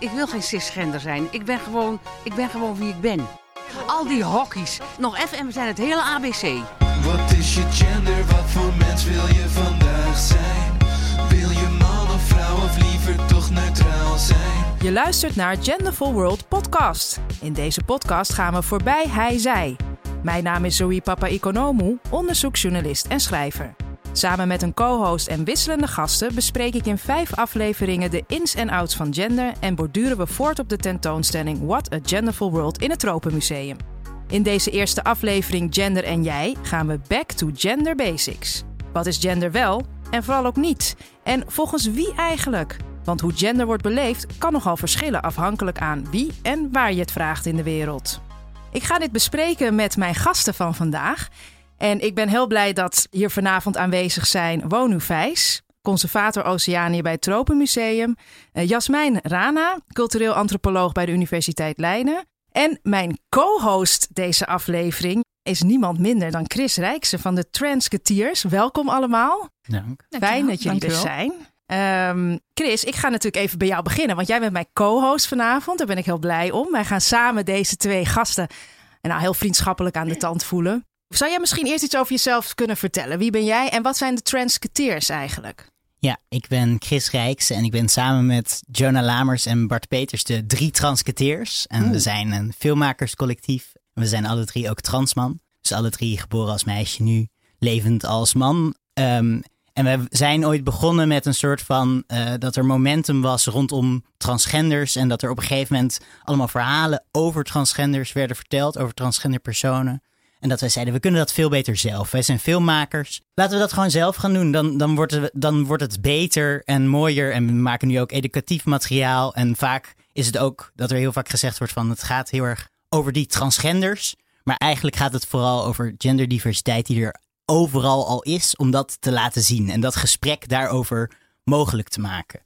Ik wil geen cisgender zijn. Ik ben gewoon, ik ben gewoon wie ik ben. Al die hokkies. Nog even en we zijn het hele ABC. Wat is je gender? Wat voor mens wil je vandaag zijn? Wil je man of vrouw of liever toch neutraal zijn? Je luistert naar Genderful World Podcast. In deze podcast gaan we voorbij hij-zij. Mijn naam is Zoe Papa Economou, onderzoeksjournalist en schrijver. Samen met een co-host en wisselende gasten bespreek ik in vijf afleveringen de ins en outs van gender en borduren we voort op de tentoonstelling What a Genderful World in het Tropenmuseum. In deze eerste aflevering Gender en Jij gaan we back to gender basics. Wat is gender wel en vooral ook niet? En volgens wie eigenlijk? Want hoe gender wordt beleefd kan nogal verschillen afhankelijk aan wie en waar je het vraagt in de wereld. Ik ga dit bespreken met mijn gasten van vandaag. En ik ben heel blij dat hier vanavond aanwezig zijn Wonu Vijs, conservator Oceanië bij het Tropenmuseum, eh, Jasmijn Rana, cultureel antropoloog bij de Universiteit Leiden. En mijn co-host deze aflevering is niemand minder dan Chris Rijksen van de Transketeers. Welkom allemaal. Dank. Fijn dat jullie er zijn. Ehm, Chris, ik ga natuurlijk even bij jou beginnen, want jij bent mijn co-host vanavond. Daar ben ik heel blij om. Wij gaan samen deze twee gasten nou, heel vriendschappelijk aan de tand voelen. Zou jij misschien eerst iets over jezelf kunnen vertellen? Wie ben jij en wat zijn de Transketeers eigenlijk? Ja, ik ben Chris Rijks en ik ben samen met Jonah Lamers en Bart Peters de drie Transketeers. En we zijn een filmmakerscollectief. We zijn alle drie ook transman. Dus alle drie geboren als meisje, nu levend als man. Um, en we zijn ooit begonnen met een soort van uh, dat er momentum was rondom transgenders. En dat er op een gegeven moment allemaal verhalen over transgenders werden verteld, over transgender personen. En dat wij zeiden, we kunnen dat veel beter zelf. Wij zijn filmmakers. Laten we dat gewoon zelf gaan doen. Dan, dan, wordt, dan wordt het beter en mooier. En we maken nu ook educatief materiaal. En vaak is het ook dat er heel vaak gezegd wordt van het gaat heel erg over die transgenders. Maar eigenlijk gaat het vooral over genderdiversiteit die er overal al is, om dat te laten zien. En dat gesprek daarover mogelijk te maken.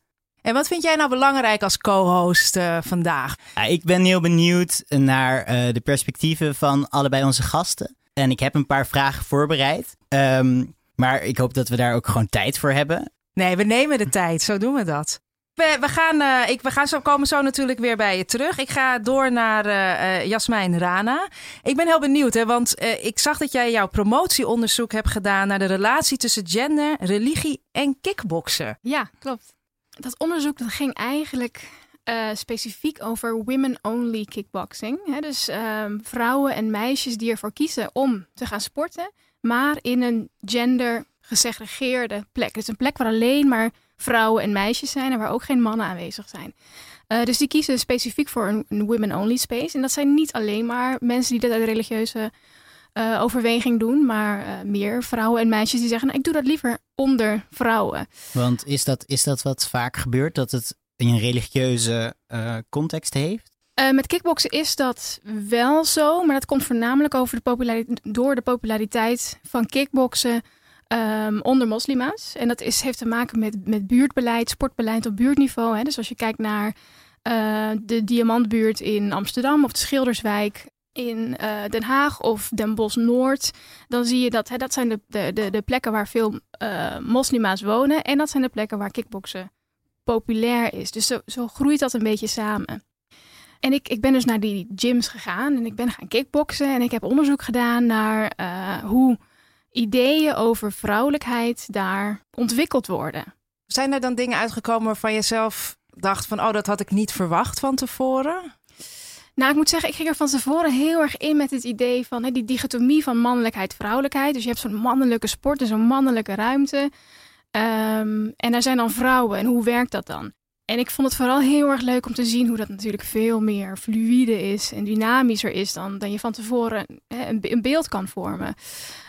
En wat vind jij nou belangrijk als co-host uh, vandaag? Ja, ik ben heel benieuwd naar uh, de perspectieven van allebei onze gasten. En ik heb een paar vragen voorbereid. Um, maar ik hoop dat we daar ook gewoon tijd voor hebben. Nee, we nemen de tijd. Zo doen we dat. We, we, gaan, uh, ik, we gaan zo, komen zo natuurlijk weer bij je terug. Ik ga door naar uh, Jasmijn Rana. Ik ben heel benieuwd, hè, want uh, ik zag dat jij jouw promotieonderzoek hebt gedaan naar de relatie tussen gender, religie en kickboksen. Ja, klopt. Dat onderzoek dat ging eigenlijk specifiek over women-only kickboxing. Hè? Dus ehm, vrouwen en meisjes die ervoor kiezen om te gaan sporten, maar in een gender gesegregeerde plek. Dus een plek waar alleen maar vrouwen en meisjes zijn en waar ook geen mannen aanwezig zijn. Uh, dus die kiezen specifiek voor een, een women-only space. En dat zijn niet alleen maar mensen die dit uit religieuze uh, overweging doen, maar uh, meer vrouwen en meisjes die zeggen: nou, Ik doe dat liever onder vrouwen. Want is dat, is dat wat vaak gebeurt, dat het in een religieuze context heeft? met kickboksen is dat wel zo, maar dat komt voornamelijk over de door de populariteit van kickboksen um, onder moslima's. En dat is, heeft te maken met, met buurtbeleid, sportbeleid op buurtniveau. Hè. Dus als je kijkt naar uh, de Diamantbuurt in Amsterdam of de Schilderswijk in uh, Den Haag of Den Bosch Noord, dan zie je dat hè, dat zijn de, de, de plekken waar veel uh, moslima's wonen. En dat zijn de plekken waar kickboksen populair is. Dus zo, zo groeit dat een beetje samen. En ik, ik ben dus naar die gyms gegaan en ik ben gaan kickboksen en ik heb onderzoek gedaan naar uh, hoe ideeën over vrouwelijkheid daar ontwikkeld worden. Zijn er dan dingen uitgekomen waarvan je zelf dacht van, oh, dat had ik niet verwacht van tevoren? Nou, ik moet zeggen, ik ging er van tevoren heel erg in met het idee van hè, die dichotomie van mannelijkheid, vrouwelijkheid. Dus je hebt zo'n mannelijke sport en zo'n mannelijke ruimte. Um, en daar zijn dan vrouwen. En hoe werkt dat dan? En ik vond het vooral heel erg leuk om te zien hoe dat natuurlijk veel meer fluïde is en dynamischer is dan, dan je van tevoren hè, een, beeld kan vormen.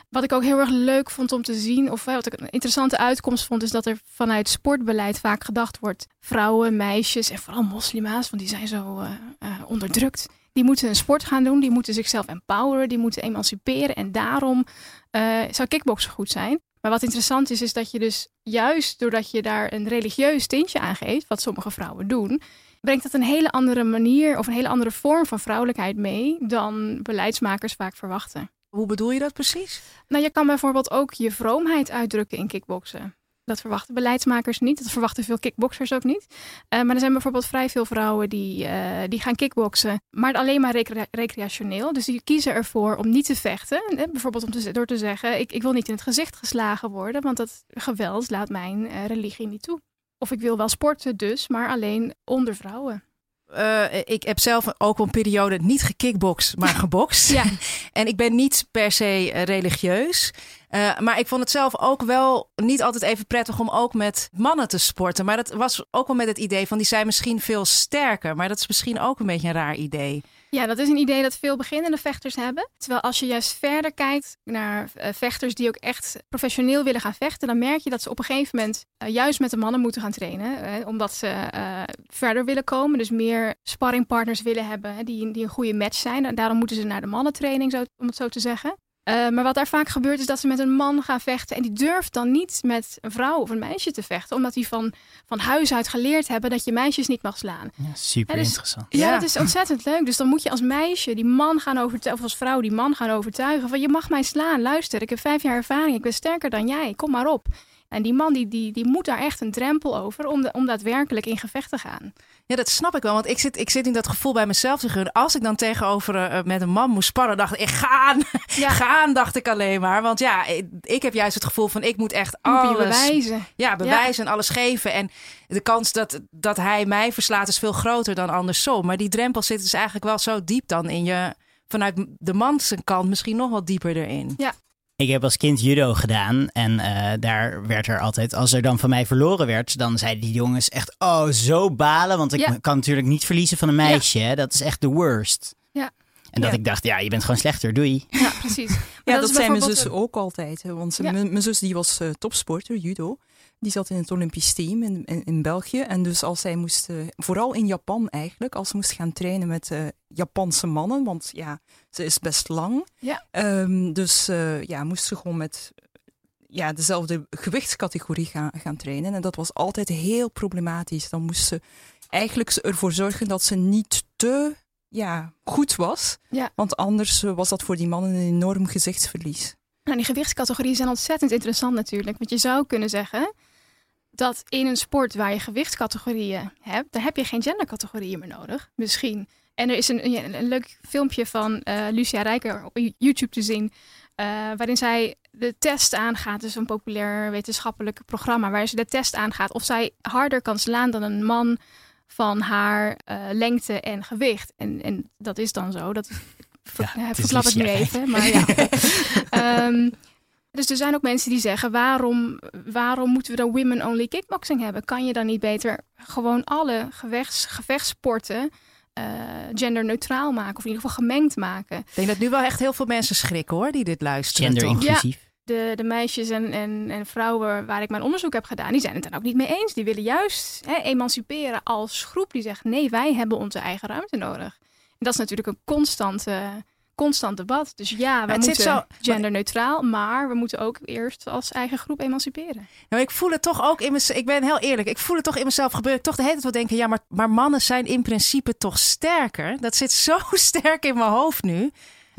Wat ik ook heel erg leuk vond om te zien, of wat ik een interessante uitkomst vond, is dat er vanuit sportbeleid vaak gedacht wordt: vrouwen, meisjes en vooral moslima's, want die zijn zo uh, uh, onderdrukt. Die moeten een sport gaan doen, die moeten zichzelf empoweren, die moeten emanciperen. En daarom uh, zou kickboksen goed zijn. Maar wat interessant is, is dat je dus juist doordat je daar een religieus tintje aan geeft, wat sommige vrouwen doen, brengt dat een hele andere manier of een hele andere vorm van vrouwelijkheid mee dan beleidsmakers vaak verwachten. Hoe bedoel je dat precies? Nou, je kan bijvoorbeeld ook je vroomheid uitdrukken in kickboksen. Dat verwachten beleidsmakers niet. Dat verwachten veel kickboxers ook niet. Uh, maar er zijn bijvoorbeeld vrij veel vrouwen die, uh, die gaan kickboksen, maar alleen maar recre recreationeel. Dus die kiezen ervoor om niet te vechten. En bijvoorbeeld om te, door te zeggen: ik, ik wil niet in het gezicht geslagen worden, want dat geweld laat mijn uh, religie niet toe. Of ik wil wel sporten, dus, maar alleen onder vrouwen. Uh, ik heb zelf ook een periode niet gekickboxd, maar gebokst. ja. En ik ben niet per se religieus. Uh, maar ik vond het zelf ook wel niet altijd even prettig om ook met mannen te sporten. Maar dat was ook wel met het idee van die zijn misschien veel sterker. Maar dat is misschien ook een beetje een raar idee. Ja, dat is een idee dat veel beginnende vechters hebben. Terwijl als je juist verder kijkt naar uh, vechters die ook echt professioneel willen gaan vechten, dan merk je dat ze op een gegeven moment uh, juist met de mannen moeten gaan trainen. omdat ze verder willen komen. Dus meer sparringpartners willen hebben die, die een goede match zijn. En daarom moeten ze naar de mannentraining, zo, om het zo te zeggen. Uh, maar wat daar vaak gebeurt is dat ze met een man gaan vechten. En die durft dan niet met een vrouw of een meisje te vechten. Omdat die van, van huis uit geleerd hebben dat je meisjes niet mag slaan. Ja, super dus, interessant. Ja, het is ontzettend leuk. Dus dan moet je als meisje die man gaan overtuigen. Of als vrouw die man gaan overtuigen. Van je mag mij slaan. Luister, ik heb vijf jaar ervaring. Ik ben sterker dan jij. Kom maar op. En die man die, die, die moet daar echt een drempel over om, de, om daadwerkelijk in gevecht te gaan. Ja, dat snap ik wel. Want ik zit, ik zit in dat gevoel bij mezelf te gunnen. Als ik dan tegenover uh, met een man moest sparren, dacht ik, gaan. Ja. gaan, dacht ik alleen maar. Want ja, ik, ik, heb juist het gevoel van, ik moet echt alles... Bewijzen. Ja, bewijzen ja. en alles geven. En de kans dat, dat hij mij verslaat is veel groter dan andersom. Maar die drempel zit dus eigenlijk wel zo diep dan in je... Vanuit de mans kant misschien nog wat dieper erin. Ja, ik heb als kind judo gedaan en uh, daar werd er altijd, als er dan van mij verloren werd, dan zeiden die jongens echt, oh, zo balen. Want ik ja. kan natuurlijk niet verliezen van een meisje. Ja. Dat is echt de worst. Ja. En dat ja. ik dacht, ja, je bent gewoon slechter, doei. Ja, precies. Maar ja, dat, zei mijn zus ook altijd. Hè, want Ja. mijn, mijn zus die was uh, topsporter, judo. Die zat in het Olympisch team in, in, in België. En dus als zij moest, uh, vooral in Japan eigenlijk, als ze moest gaan trainen met uh, Japanse mannen, want ja, ze is best lang. Ja. Um, dus uh, ja, moest ze gewoon met ja, dezelfde gewichtscategorie gaan, gaan trainen. En dat was altijd heel problematisch. Dan moest ze eigenlijk ervoor zorgen dat ze niet te ja, goed was. Ja. Want anders was dat voor die mannen een enorm gezichtsverlies. Nou, die gewichtscategorieën zijn ontzettend interessant natuurlijk. Want je zou kunnen zeggen dat in een sport waar je gewichtscategorieën hebt, daar heb je geen gendercategorieën meer nodig. Misschien. En er is een, een, een leuk filmpje van uh, Lucia Rijker op YouTube te zien. Uh, waarin zij de test aangaat. Dus een populair wetenschappelijk programma. Waar ze de test aangaat of zij harder kan slaan dan een man van haar uh, lengte en gewicht. En, en dat is dan zo. Dat ver, ja, verklap het nu even. Maar ja. um, dus er zijn ook mensen die zeggen: waarom, waarom moeten we dan women-only kickboxing hebben? Kan je dan niet beter gewoon alle gevechts, gevechtssporten uh, genderneutraal maken, of in ieder geval gemengd maken? Ik denk dat nu wel echt heel veel mensen schrikken hoor, die dit luisteren. Gender-inclusief. Ja. De, de, meisjes en, en, en, vrouwen waar ik mijn onderzoek heb gedaan, die zijn het dan ook niet mee eens. Die willen juist hè, emanciperen als groep. Die zeggen: nee, wij hebben onze eigen ruimte nodig. En dat is natuurlijk een constante constant debat. Dus ja, we het moeten zo, genderneutraal, maar we moeten ook eerst als eigen groep emanciperen. Nou, ik voel het toch ook in mezelf. Ik ben heel eerlijk. Ik voel het toch in mezelf gebeuren. Toch de hele tijd wel denken, ja, maar, maar mannen zijn in principe toch sterker. Dat zit zo sterk in mijn hoofd nu.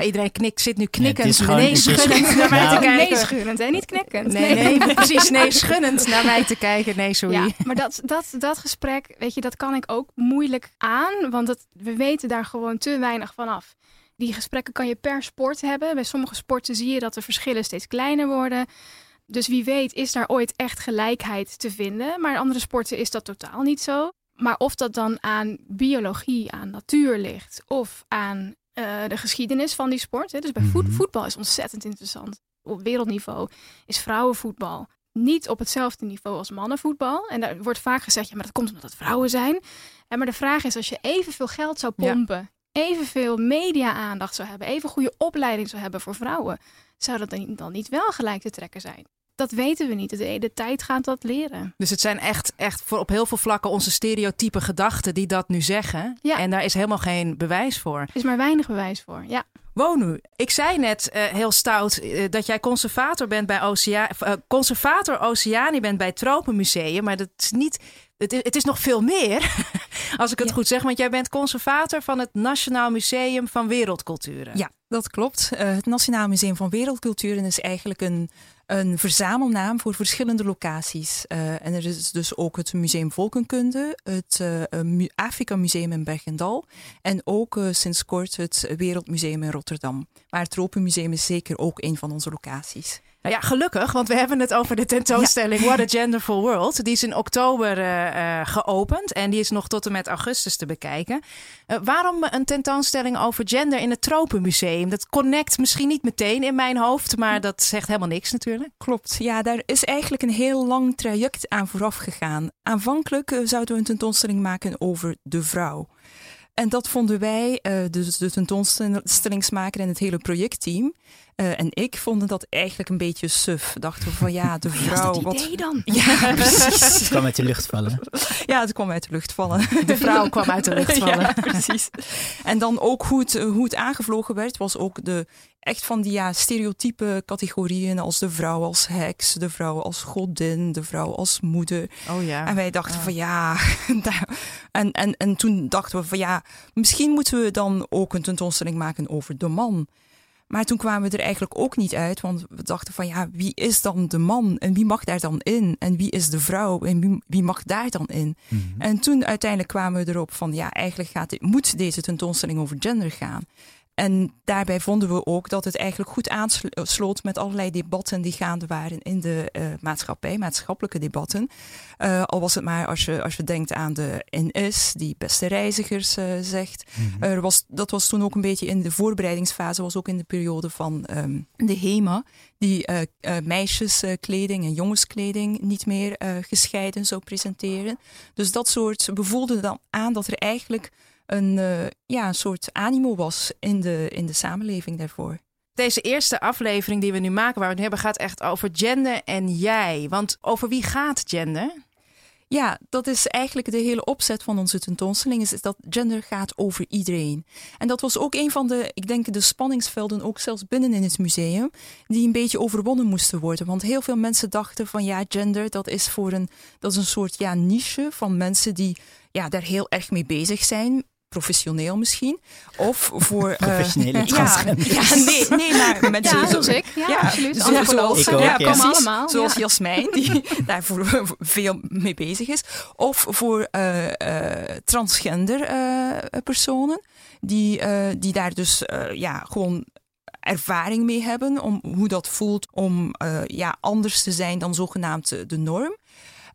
Iedereen knikt, zit nu knikkend, nee, schunnend naar mij nou, te kijken. Nee, schunnend, hè? niet knikkend. Nee, nee, nee, precies. Nee, schunnend naar mij te kijken. Nee, sorry. Ja, maar dat, dat, dat gesprek, weet je, dat kan ik ook moeilijk aan. Want dat, we weten daar gewoon te weinig van af. Die gesprekken kan je per sport hebben. Bij sommige sporten zie je dat de verschillen steeds kleiner worden. Dus wie weet is daar ooit echt gelijkheid te vinden. Maar in andere sporten is dat totaal niet zo. Maar of dat dan aan biologie, aan natuur ligt of aan uh, de geschiedenis van die sport. Hè. Dus bij voet, voetbal is ontzettend interessant. Op wereldniveau is vrouwenvoetbal niet op hetzelfde niveau als mannenvoetbal. En daar wordt vaak gezegd, ja, maar dat komt omdat het vrouwen zijn. En maar de vraag is, als je evenveel geld zou pompen... Evenveel media-aandacht zou hebben, even goede opleiding zou hebben voor vrouwen, zou dat dan, dan niet wel gelijk te trekken zijn? Dat weten we niet. De, de tijd gaat dat leren. Dus het zijn echt, echt voor op heel veel vlakken onze stereotype gedachten die dat nu zeggen. Ja. En daar is helemaal geen bewijs voor. Er is maar weinig bewijs voor, ja. Wonu, ik zei net uh, heel stout uh, dat jij conservator bent bij Oceaan, uh, conservator Oceani bent bij het Tropenmuseum, maar dat is niet het, is, het is nog veel meer, als ik het Ja. goed zeg. Want jij bent conservator van het Nationaal Museum van Wereldculturen. Ja, dat klopt. Eh, het Nationaal Museum van Wereldculturen is eigenlijk een, een verzamelnaam voor verschillende locaties. Eh, en er is dus ook het Museum Volkenkunde, het eh, Mu- Afrika Museum in Bergendal en ook eh, sinds kort het Wereldmuseum in Rotterdam. Maar het Tropenmuseum is zeker ook een van onze locaties. Nou ja, gelukkig, want we hebben het over de tentoonstelling What a Genderful World. Die is in oktober eh, eh, geopend en die is nog tot en met augustus te bekijken. Eh, waarom een tentoonstelling over gender in het Tropenmuseum? Dat connect misschien niet meteen in mijn hoofd, maar dat zegt helemaal niks natuurlijk. Klopt, ja, daar is eigenlijk een heel lang traject aan vooraf gegaan. Aanvankelijk zouden we een tentoonstelling maken over de vrouw. En dat vonden wij, eh, dus de tentoonstellingsmaker en het hele projectteam, eh, en ik, vonden dat eigenlijk een beetje suf. Dachten we van ja, de vrouw. dat wat... idee dan? Ja, precies. Het kwam uit de lucht vallen. Ja, het kwam uit de lucht vallen. De vrouw kwam uit de lucht vallen. Ja, precies. En dan ook hoe het, hoe het aangevlogen werd, was ook de, echt van die ja, stereotype categorieën als de vrouw als heks, de vrouw als godin, de vrouw als moeder. Oh ja. En wij dachten van ja, en, en, en toen dachten we van ja, misschien moeten we dan ook een tentoonstelling maken over de man. Maar toen kwamen we er eigenlijk ook niet uit, want we dachten van ja, wie is dan de man en wie mag daar dan in? En wie is de vrouw en wie, wie mag daar dan in? En toen uiteindelijk kwamen we erop van ja, eigenlijk gaat, dit- moet deze tentoonstelling over gender gaan. En daarbij vonden we ook dat het eigenlijk goed aansloot met allerlei debatten die gaande waren in de eh, maatschappij, maatschappelijke debatten. Eh, al was het maar als je, als je denkt aan de NS, die beste reizigers eh, zegt. Er was, dat was toen ook een beetje in de voorbereidingsfase, was ook in de periode van ehm, de HEMA, die meisjeskleding en jongenskleding niet meer gescheiden zou presenteren. Dus dat soort, we voelden dan aan dat er eigenlijk een, eh, ja, een soort animo was in de, in de samenleving daarvoor. Deze eerste aflevering die we nu maken, waar we het nu hebben, gaat echt over gender en jij. Want over wie gaat gender? Ja, dat is eigenlijk de hele opzet van onze tentoonstelling, is dat gender gaat over iedereen. En dat was ook een van de, ik denk, de spanningsvelden, ook zelfs binnen in het museum, die een beetje overwonnen moesten worden. Want heel veel mensen dachten van ja, gender, dat is voor een, dat is een soort ja, niche van mensen die ja, daar heel erg mee bezig zijn. Professioneel misschien. Of voor. eh, Professionele ja, transgenders. ja, nee, nee, maar mensen. Ja, zoals ik. Ja, Ja, absoluut. zo- Antropologen. Ik ook, ja, ja. Precies, allemaal. Zoals ja. Jasmijn, die daar veel mee bezig is. Of voor eh, eh, transgender eh, personen, die, eh, die daar dus eh, ja, gewoon ervaring mee hebben om hoe dat voelt om eh, ja, anders te zijn dan zogenaamd de norm.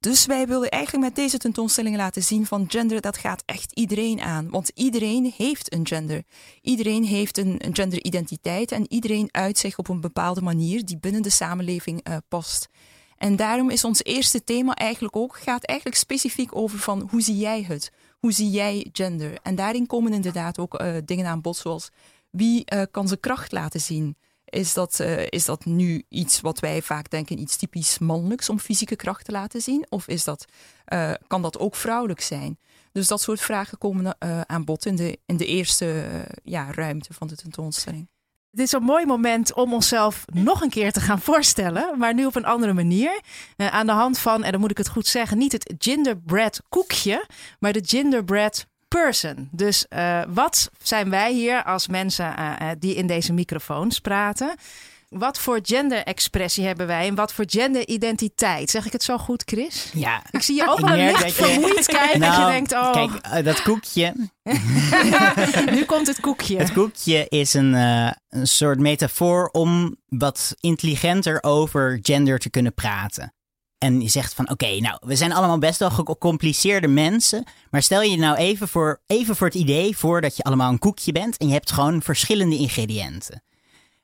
Dus wij willen eigenlijk met deze tentoonstelling laten zien van gender, dat gaat echt iedereen aan. Want iedereen heeft een gender. Iedereen heeft een, genderidentiteit en iedereen uit zich op een bepaalde manier die binnen de samenleving eh, past. En daarom is ons eerste thema eigenlijk ook, gaat eigenlijk specifiek over van hoe zie jij het? Hoe zie jij gender? En daarin komen inderdaad ook eh, dingen aan bod zoals wie eh, kan zijn kracht laten zien? Is dat, eh, is dat nu iets wat wij vaak denken, iets typisch mannelijks om fysieke kracht te laten zien? Of is dat, eh, kan dat ook vrouwelijk zijn? Dus dat soort vragen komen eh, aan bod in de, in de eerste ja, ruimte van de tentoonstelling. Dit is een mooi moment om onszelf nog een keer te gaan voorstellen, maar nu op een andere manier. Aan de hand van, en dan moet ik het goed zeggen, niet het gingerbread koekje, maar de gingerbread person. Dus eh, wat zijn wij hier als mensen eh, eh, die in deze microfoons praten? Wat voor gender-expressie hebben wij en wat voor gender-identiteit? Zeg ik het zo goed, Chris? Ja, Ik zie je ook wel een merk licht dat je- vermoeid kijken. dat je Nou, denkt, oh, kijk, dat koekje, nu komt het koekje. Het koekje is een, een soort metafoor om wat intelligenter over gender te kunnen praten. En je zegt van oké, nou, we zijn allemaal best wel gecompliceerde mensen. Maar stel je nou even voor, even voor het idee voor dat je allemaal een koekje bent en je hebt gewoon verschillende ingrediënten.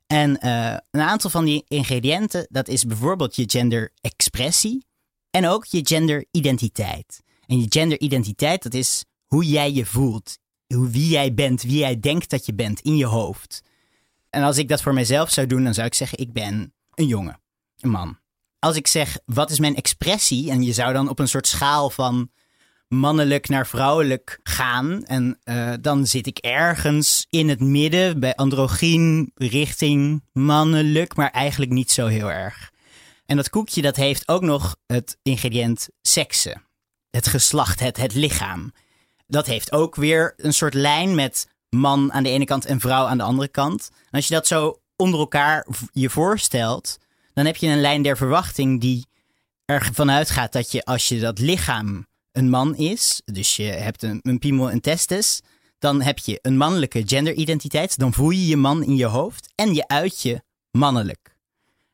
En eh, een aantal van die ingrediënten, dat is bijvoorbeeld je genderexpressie en ook je genderidentiteit. En je genderidentiteit, dat is hoe jij je voelt. Wie jij bent, wie jij denkt dat je bent in je hoofd. En als ik dat voor mezelf zou doen, dan zou ik zeggen, ik ben een jongen, een man. Als ik zeg, wat is mijn expressie? En je zou dan op een soort schaal van mannelijk naar vrouwelijk gaan. En eh, dan zit ik ergens in het midden, bij androgyn, richting mannelijk, maar eigenlijk niet zo heel erg. En dat koekje, dat heeft ook nog het ingrediënt seksen. het geslacht, het, het lichaam. Dat heeft ook weer een soort lijn met man aan de ene kant en vrouw aan de andere kant. En als je dat zo onder elkaar je voorstelt, dan heb je een lijn der verwachting die ervan uitgaat dat je als je dat lichaam een man is, dus je hebt een, een piemel en testes, dan heb je een mannelijke genderidentiteit, dan voel je je man in je hoofd en je uit je mannelijk.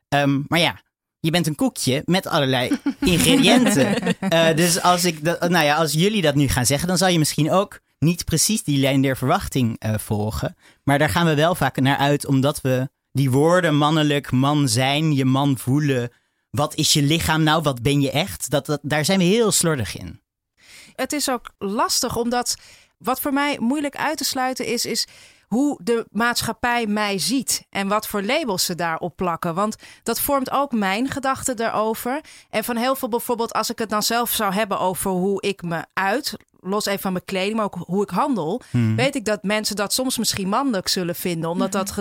Ehm, maar ja, je bent een koekje met allerlei ingrediënten. Eh, dus als, ik dat, nou ja, als jullie dat nu gaan zeggen, dan zal je misschien ook niet precies die lijn der verwachting eh, volgen. Maar daar gaan we wel vaak naar uit, omdat we die woorden mannelijk, man zijn, je man voelen. Wat is je lichaam nou? Wat ben je echt? Dat, dat, daar zijn we heel slordig in. Het is ook lastig, omdat wat voor mij moeilijk uit te sluiten is, is hoe de maatschappij mij ziet en wat voor labels ze daarop plakken. Want dat vormt ook mijn gedachten daarover. En van heel veel bijvoorbeeld, als ik het dan zelf zou hebben over hoe ik me uit, los even van mijn kleding, maar ook hoe ik handel, weet ik dat mensen dat soms misschien mannelijk zullen vinden, omdat dat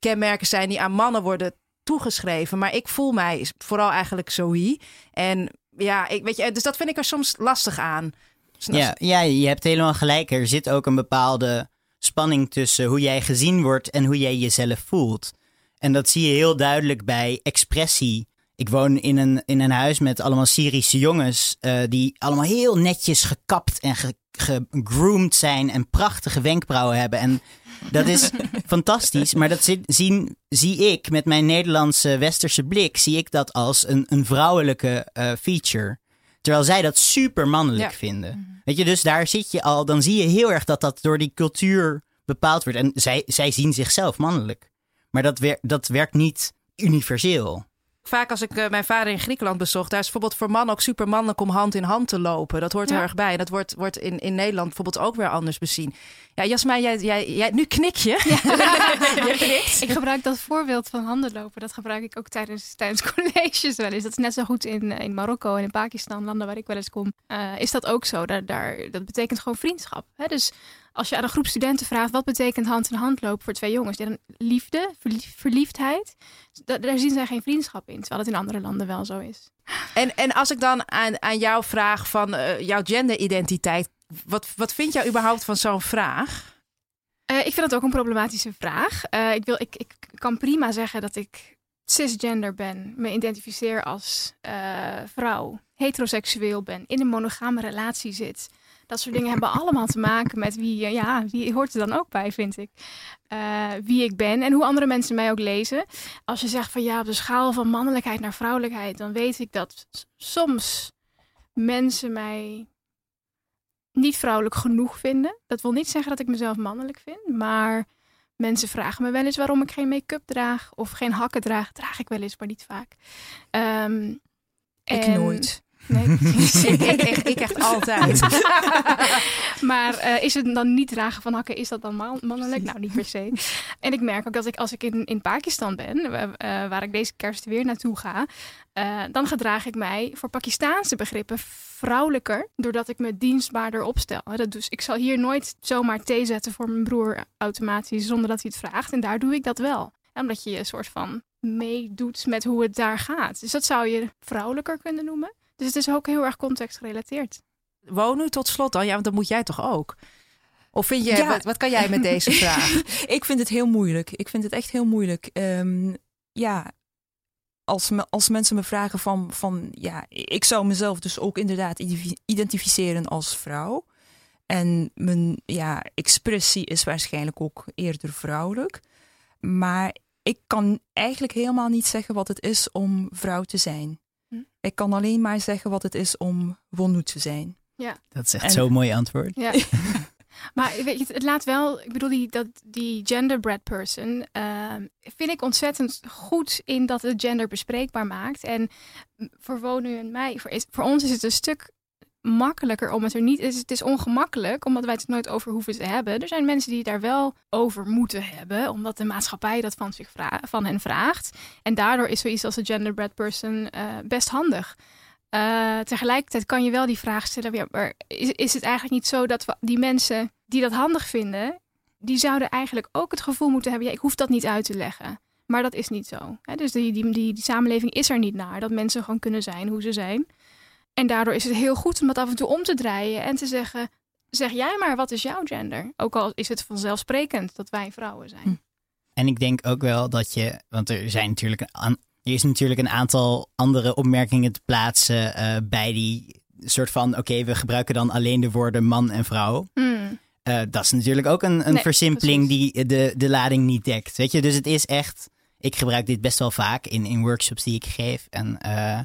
gedragskenmerken zijn die aan mannen worden toegeschreven. Maar ik voel mij vooral eigenlijk zoï. En ja, ik, weet je, dus dat vind ik er soms lastig aan. Ja, ja, je hebt helemaal gelijk. Er zit ook een bepaalde spanning tussen hoe jij gezien wordt en hoe jij jezelf voelt. En dat zie je heel duidelijk bij expressie. Ik woon in een, in een huis met allemaal Syrische jongens eh, die allemaal heel netjes gekapt en ge, gegroomd zijn en prachtige wenkbrauwen hebben. En dat is fantastisch, maar dat zien, zie ik met mijn Nederlandse westerse blik, zie ik dat als een, een vrouwelijke eh, feature. Terwijl zij dat super mannelijk Ja. vinden. Weet je, dus daar zit je al, dan zie je heel erg dat dat door die cultuur bepaald wordt. En zij, zij zien zichzelf mannelijk. Maar dat, wer, dat werkt niet universeel. Vaak als ik eh, mijn vader in Griekenland bezocht, daar is bijvoorbeeld voor mannen ook super mannelijk om hand in hand te lopen. Dat hoort er erg bij. En dat wordt, wordt in, in Nederland bijvoorbeeld ook weer anders bezien. Ja, Jasmijn, jij, jij, jij, nu knik je. je knikt. Ik gebruik dat voorbeeld van handen lopen. Dat gebruik ik ook tijdens, tijdens colleges wel eens. Dat is net zo goed in, in Marokko en in Pakistan, landen waar ik wel eens kom. eh, is dat ook zo? Daar, daar, dat betekent gewoon vriendschap. Hè? Dus als je aan een groep studenten vraagt... wat betekent hand in hand lopen voor twee jongens? Dan liefde, verlief- verliefdheid. Da- daar zien zij geen vriendschap in. Terwijl het in andere landen wel zo is. En, en als ik dan aan, aan jou vraag van eh, jouw genderidentiteit. Wat, wat vind jij überhaupt van zo'n vraag? Eh, ik vind dat ook een problematische vraag. Eh, ik, wil, ik, ik kan prima zeggen dat ik cisgender ben, me identificeer als vrouw, heteroseksueel ben, in een monogame relatie zit. Dat soort dingen hebben allemaal te maken met wie, eh, ja, wie hoort er dan ook bij, vind ik. Eh, wie ik ben en hoe andere mensen mij ook lezen. Als je zegt van ja, op de schaal van mannelijkheid naar vrouwelijkheid, dan weet ik dat soms mensen mij niet vrouwelijk genoeg vinden. Dat wil niet zeggen dat ik mezelf mannelijk vind, maar mensen vragen me wel eens waarom ik geen make-up draag of geen hakken draag. Draag ik wel eens, maar niet vaak. Ehm, Ik en- nooit. Nee. ik, ik, echt altijd. maar eh, is het dan niet dragen van hakken, is dat dan man- mannelijk? Nou, niet per se. En ik merk ook dat ik als ik in, in Pakistan ben, eh, waar ik deze kerst weer naartoe ga, eh, dan gedraag ik mij voor Pakistaanse begrippen vrouwelijker, doordat ik me dienstbaarder opstel. Dat dus ik zal hier nooit zomaar thee zetten voor mijn broer automatisch, zonder dat hij het vraagt. En daar doe ik dat wel. Omdat je een soort van meedoet met hoe het daar gaat. Dus dat zou je vrouwelijker kunnen noemen. Dus het is ook heel erg contextgerelateerd. Wonen tot slot dan? Ja, want dat moet jij toch ook? Of vind je, Ja. wat, wat kan jij met deze vraag? Ik vind het heel moeilijk. Ik vind het echt heel moeilijk. Ehm, ja, als, me, als mensen me vragen van, van... Ja, ik zou mezelf dus ook inderdaad identifi- identificeren als vrouw. En mijn ja, expressie is waarschijnlijk ook eerder vrouwelijk. Maar ik kan eigenlijk helemaal niet zeggen wat het is om vrouw te zijn. Hm. Ik kan alleen maar zeggen wat het is om wonu te zijn. Dat is echt En- zo'n mooi antwoord. Ja. maar weet je, het laat wel, ik bedoel, die, dat, die genderbread person ehm, vind ik ontzettend goed in dat het gender bespreekbaar maakt. En voor Wonu en mij, voor, is, voor ons is het een stuk makkelijker om het er niet. Is, het is ongemakkelijk, omdat wij het nooit over hoeven te hebben. Er zijn mensen die het daar wel over moeten hebben, omdat de maatschappij dat van, zich van hen vraagt. En daardoor is zoiets als een genderbread person eh, best handig. Eh, tegelijkertijd kan je wel die vraag stellen: ja, maar is, is het eigenlijk niet zo dat die mensen die dat handig vinden, die zouden eigenlijk ook het gevoel moeten hebben: ja, ik hoef dat niet uit te leggen. Maar dat is niet zo. Hè? Dus die, die, die, die samenleving is er niet naar dat mensen gewoon kunnen zijn hoe ze zijn. En daardoor is het heel goed om dat af en toe om te draaien en te zeggen: zeg jij maar, wat is jouw gender? Ook al is het vanzelfsprekend dat wij vrouwen zijn. Hm. En ik denk ook wel dat je, want er zijn natuurlijk een, er is natuurlijk een aantal andere opmerkingen te plaatsen uh, bij die soort van: oké, we gebruiken dan alleen de woorden man en vrouw. Hmm. Uh, dat is natuurlijk ook een, een Nee, versimpeling precies. die de, de lading niet dekt. Weet je, dus het is echt. Ik gebruik dit best wel vaak in, in workshops die ik geef en eh,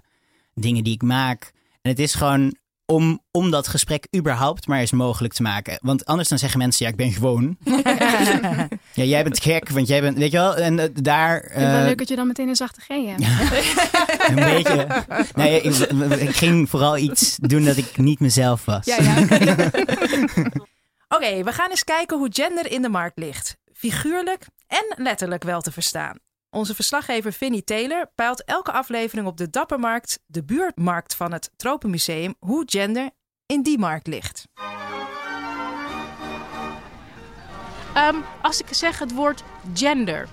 dingen die ik maak. En het is gewoon om, om dat gesprek überhaupt maar eens mogelijk te maken. Want anders dan zeggen mensen, ja, ik ben gewoon. ja, jij bent gek, want jij bent, weet je wel, en eh, daar... Ik vind het wel eh, leuk dat je dan meteen een zachte G hebt. een beetje. Nee, ik, ik ging vooral iets doen dat ik niet mezelf was. Ja, ja. Oké, we gaan eens kijken hoe gender in de markt ligt. Figuurlijk en letterlijk wel te verstaan. Onze verslaggever Vinnie Taylor peilt elke aflevering op de Dappermarkt, de buurtmarkt van het Tropenmuseum, hoe gender in die markt ligt. Ehm, als ik zeg het woord gender,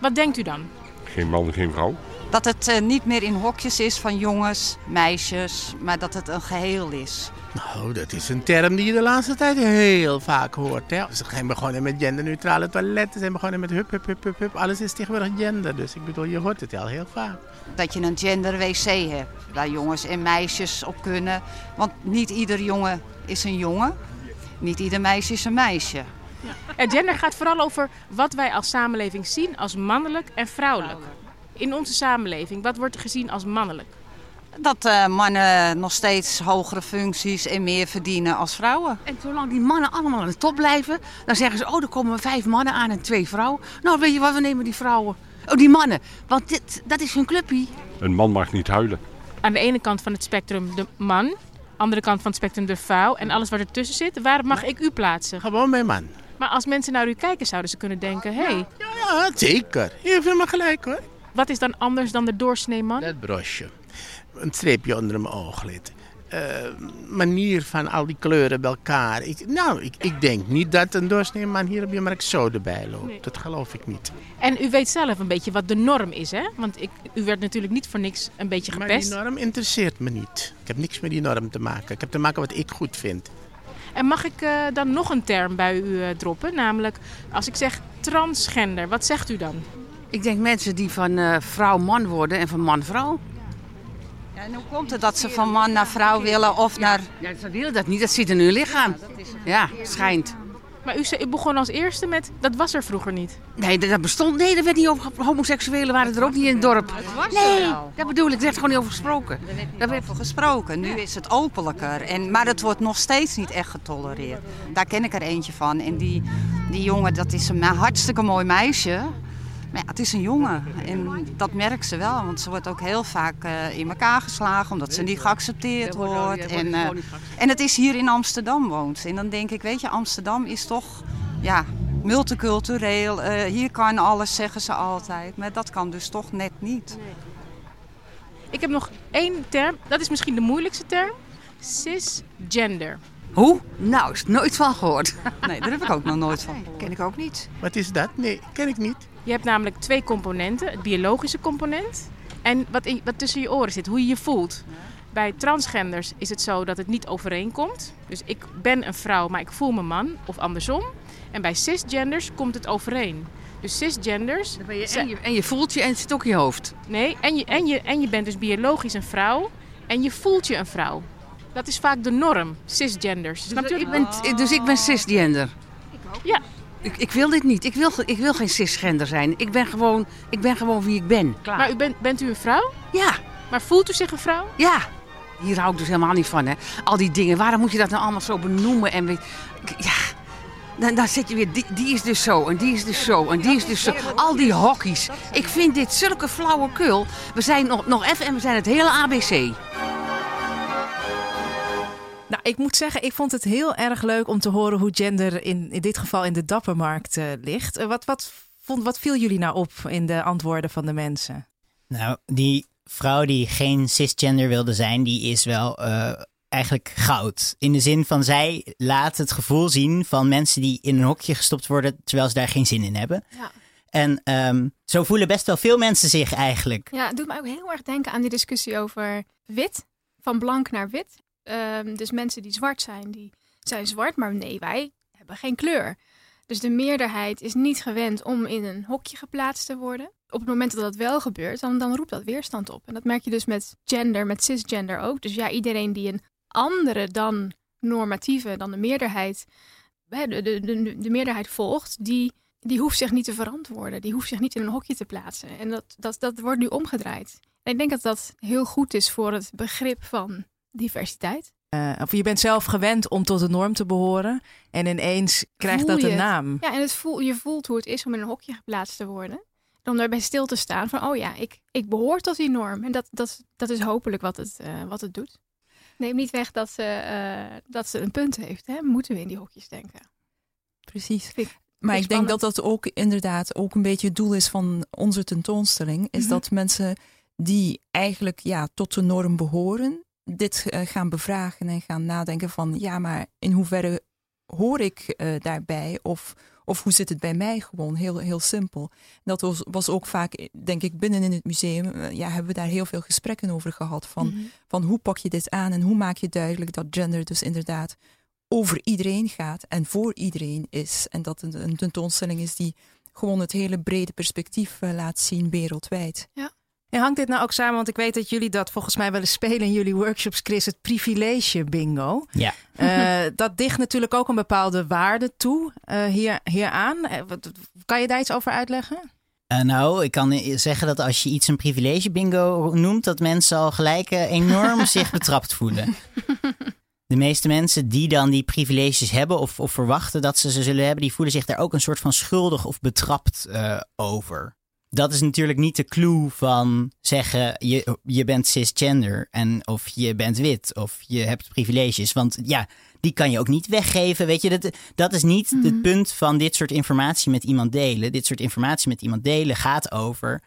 wat denkt u dan? Geen man, geen vrouw. Dat het eh, niet meer in hokjes is van jongens, meisjes, maar dat het een geheel is. Nou, dat is een term die je de laatste tijd heel vaak hoort. Hè? Ze zijn begonnen met genderneutrale toiletten, ze zijn begonnen met hup, hup, hup, hup, hup. Alles is tegenwoordig gender, dus ik bedoel, je hoort het al heel vaak. Dat je een gender wc hebt, waar jongens en meisjes op kunnen. Want niet ieder jongen is een jongen, niet ieder meisje is een meisje. Het gender gaat vooral over wat wij als samenleving zien als mannelijk en vrouwelijk. In onze samenleving, wat wordt er gezien als mannelijk? Dat eh, mannen nog steeds hogere functies en meer verdienen als vrouwen. En zolang die mannen allemaal aan de top blijven, dan zeggen ze: Oh, er komen vijf mannen aan en twee vrouwen. Nou, weet je wat, we nemen die vrouwen. Oh, die mannen. Want dit, dat is hun clubje. Een man mag niet huilen. Aan de ene kant van het spectrum de man, andere kant van het spectrum de vrouw en alles wat ertussen zit. Waar mag ik u plaatsen? Gewoon mijn man. Maar als mensen naar u kijken, zouden ze kunnen denken: hé, hey, Ja, zeker. Je hebt helemaal gelijk hoor. Wat is dan anders dan de doorsnee man? Dat brosje. Een streepje onder mijn ooglid. Eh, manier van al die kleuren bij elkaar. Ik, nou, ik, ik denk niet dat een doorsneeman hier op je markt zo erbij loopt. Nee. Dat geloof ik niet. En u weet zelf een beetje wat de norm is, hè? Want ik, u werd natuurlijk niet voor niks een beetje Maar die gepest. norm interesseert me niet. Ik heb niks met die norm te maken. Ik heb te maken wat ik goed vind. En mag ik eh, dan nog een term bij u eh, droppen? Namelijk, als ik zeg transgender, wat zegt u dan? Ik denk mensen die van eh, vrouw man worden en van man vrouw. Ja, en hoe komt het dat ze van man naar vrouw willen of naar... Ja, ze willen dat niet, dat zit in hun lichaam. Ja, schijnt. Maar u, zei- u begon als eerste met, dat was er vroeger niet. Nee, dat bestond. Nee, dat werd niet over. Homoseksuelen waren er ook niet in het dorp. Nee, dat bedoel ik. Er werd gewoon niet over gesproken. Daar werd voor gesproken. Nu is het openlijker. En, maar het wordt nog steeds niet echt getolereerd. Daar ken ik er eentje van. En die, die jongen, dat is een hartstikke mooi meisje. Maar ja, het is een jongen. En dat merkt ze wel. Want ze wordt ook heel vaak eh, in elkaar geslagen. Omdat ze niet geaccepteerd wordt- En, geaccepteerd. en het is hier in Amsterdam woont. En dan denk ik, weet je, Amsterdam is toch... Ja, multicultureel. Eh, hier kan alles, zeggen ze altijd. Maar dat kan dus toch net niet. Ik heb nog één term, dat is misschien de moeilijkste term. Cisgender. Hoe? Nou, is nooit van gehoord. Nee, daar heb ik ook nog nooit van gehoord. Ken ik ook niet. Wat is dat? Nee, ken ik niet. Je hebt namelijk twee componenten. Het biologische component en wat, in, wat tussen je oren zit, hoe je je voelt. Bij transgenders is het zo dat het niet overeenkomt. Dus ik ben een vrouw, maar ik voel me man, of andersom. En bij cisgenders komt het overeen. Dus cisgenders... Dan ben je, en, je, en je voelt je en het zit ook in je hoofd. Nee, en je, en, je, en je bent dus biologisch een vrouw en je voelt je een vrouw. Dat is vaak de norm, cisgenders. Dus ik ben, dus ik ben cisgender. Ja. Ik, ik wil dit niet. Ik wil, ik wil geen cisgender zijn. Ik ben gewoon, ik ben gewoon wie ik ben. Klaar. Maar u bent, bent u een vrouw? ja, Maar voelt u zich een vrouw? ja. Hier hou ik dus helemaal niet van, hè. Al die dingen. Waarom moet je dat nou allemaal zo benoemen? En weet, ja, dan, dan zit je weer, die, die is dus zo en die is dus zo en die is dus zo. Al die hokkies. Ik vind dit zulke flauwekul. We zijn nog, nog even en we zijn het hele ABC. Nou, ik moet zeggen, ik vond het heel erg leuk om te horen hoe gender in, in dit geval in de dappermarkt eh, ligt. Eh, wat, wat, vond, wat viel jullie nou op in de antwoorden van de mensen? Nou, die vrouw die geen cisgender wilde zijn, die is wel eh, eigenlijk goud. In de zin van zij laat het gevoel zien van mensen die in een hokje gestopt worden terwijl ze daar geen zin in hebben. Ja. En ehm, zo voelen best wel veel mensen zich eigenlijk. Ja, het doet mij ook heel erg denken aan die discussie over wit van blank naar wit. Ehm, dus mensen die zwart zijn, die zijn zwart, maar nee, wij hebben geen kleur. Dus de meerderheid is niet gewend om in een hokje geplaatst te worden. Op het moment dat dat wel gebeurt, dan, dan roept dat weerstand op. En dat merk je dus met gender, met cisgender ook. Dus ja, iedereen die een andere dan normatieve, dan de meerderheid, de, de, de, de meerderheid volgt, die, die hoeft zich niet te verantwoorden. Die hoeft zich niet in een hokje te plaatsen. En dat, dat, dat wordt nu omgedraaid. En ik denk dat dat heel goed is voor het begrip van diversiteit. Eh, of je bent zelf gewend om tot de norm te behoren. En ineens krijgt Voel dat een naam. Ja, en het voel, je voelt hoe het is om in een hokje geplaatst te worden. Om daarbij stil te staan van, oh ja, ik, ik behoor tot die norm. En dat, dat, dat is hopelijk wat het, eh, wat het doet. Neem niet weg dat ze, eh, dat ze een punt heeft. Hè? Moeten we in die hokjes denken? Precies. Ik- Maar ik denk dat dat ook inderdaad ook een beetje het doel is van onze tentoonstelling. Is Mhm. dat mensen die eigenlijk ja, tot de norm behoren, dit eh, gaan bevragen en gaan nadenken van ja, maar in hoeverre hoor ik eh, daarbij? Of, of hoe zit het bij mij gewoon? Heel, heel simpel. Dat was, was ook vaak, denk ik, binnen in het museum, eh, ja, hebben we daar heel veel gesprekken over gehad. Van, Mhm. van hoe pak je dit aan en hoe maak je duidelijk dat gender dus inderdaad over iedereen gaat en voor iedereen is. En dat het een tentoonstelling is die gewoon het hele brede perspectief laat zien wereldwijd. En hangt dit nou ook samen? Want ik weet dat jullie dat volgens mij wel eens spelen in jullie workshops, Chris, het privilege bingo. Ja. Eh, dat dicht natuurlijk ook een bepaalde waarde toe eh, hier, hieraan. Eh, Kan je daar iets over uitleggen? Eh, nou, ik kan zeggen dat als je iets een privilege bingo noemt, dat mensen al gelijk enorm zich betrapt voelen. De meeste mensen die dan die privileges hebben of, of verwachten dat ze ze zullen hebben, die voelen zich daar ook een soort van schuldig of betrapt over. Dat is natuurlijk niet de clue van zeggen je, je bent cisgender en of je bent wit of je hebt privileges. Want ja, die kan je ook niet weggeven. Weet je, dat, dat is niet het punt van dit soort informatie met iemand delen. Dit soort informatie met iemand delen gaat over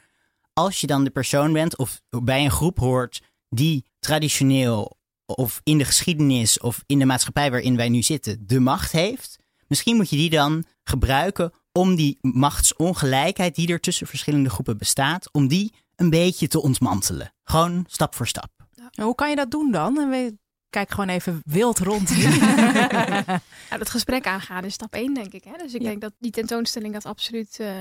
als je dan de persoon bent of bij een groep hoort die traditioneel of in de geschiedenis of in de maatschappij waarin wij nu zitten de macht heeft. Misschien moet je die dan gebruiken om die machtsongelijkheid die er tussen verschillende groepen bestaat, om die een beetje te ontmantelen. Gewoon stap voor stap. En Hoe kan je dat doen dan? En we kijk gewoon even wild rond. Ja, dat gesprek aangaan is stap één, denk ik. Hè? Dus ik Ja. denk dat die tentoonstelling dat absoluut eh,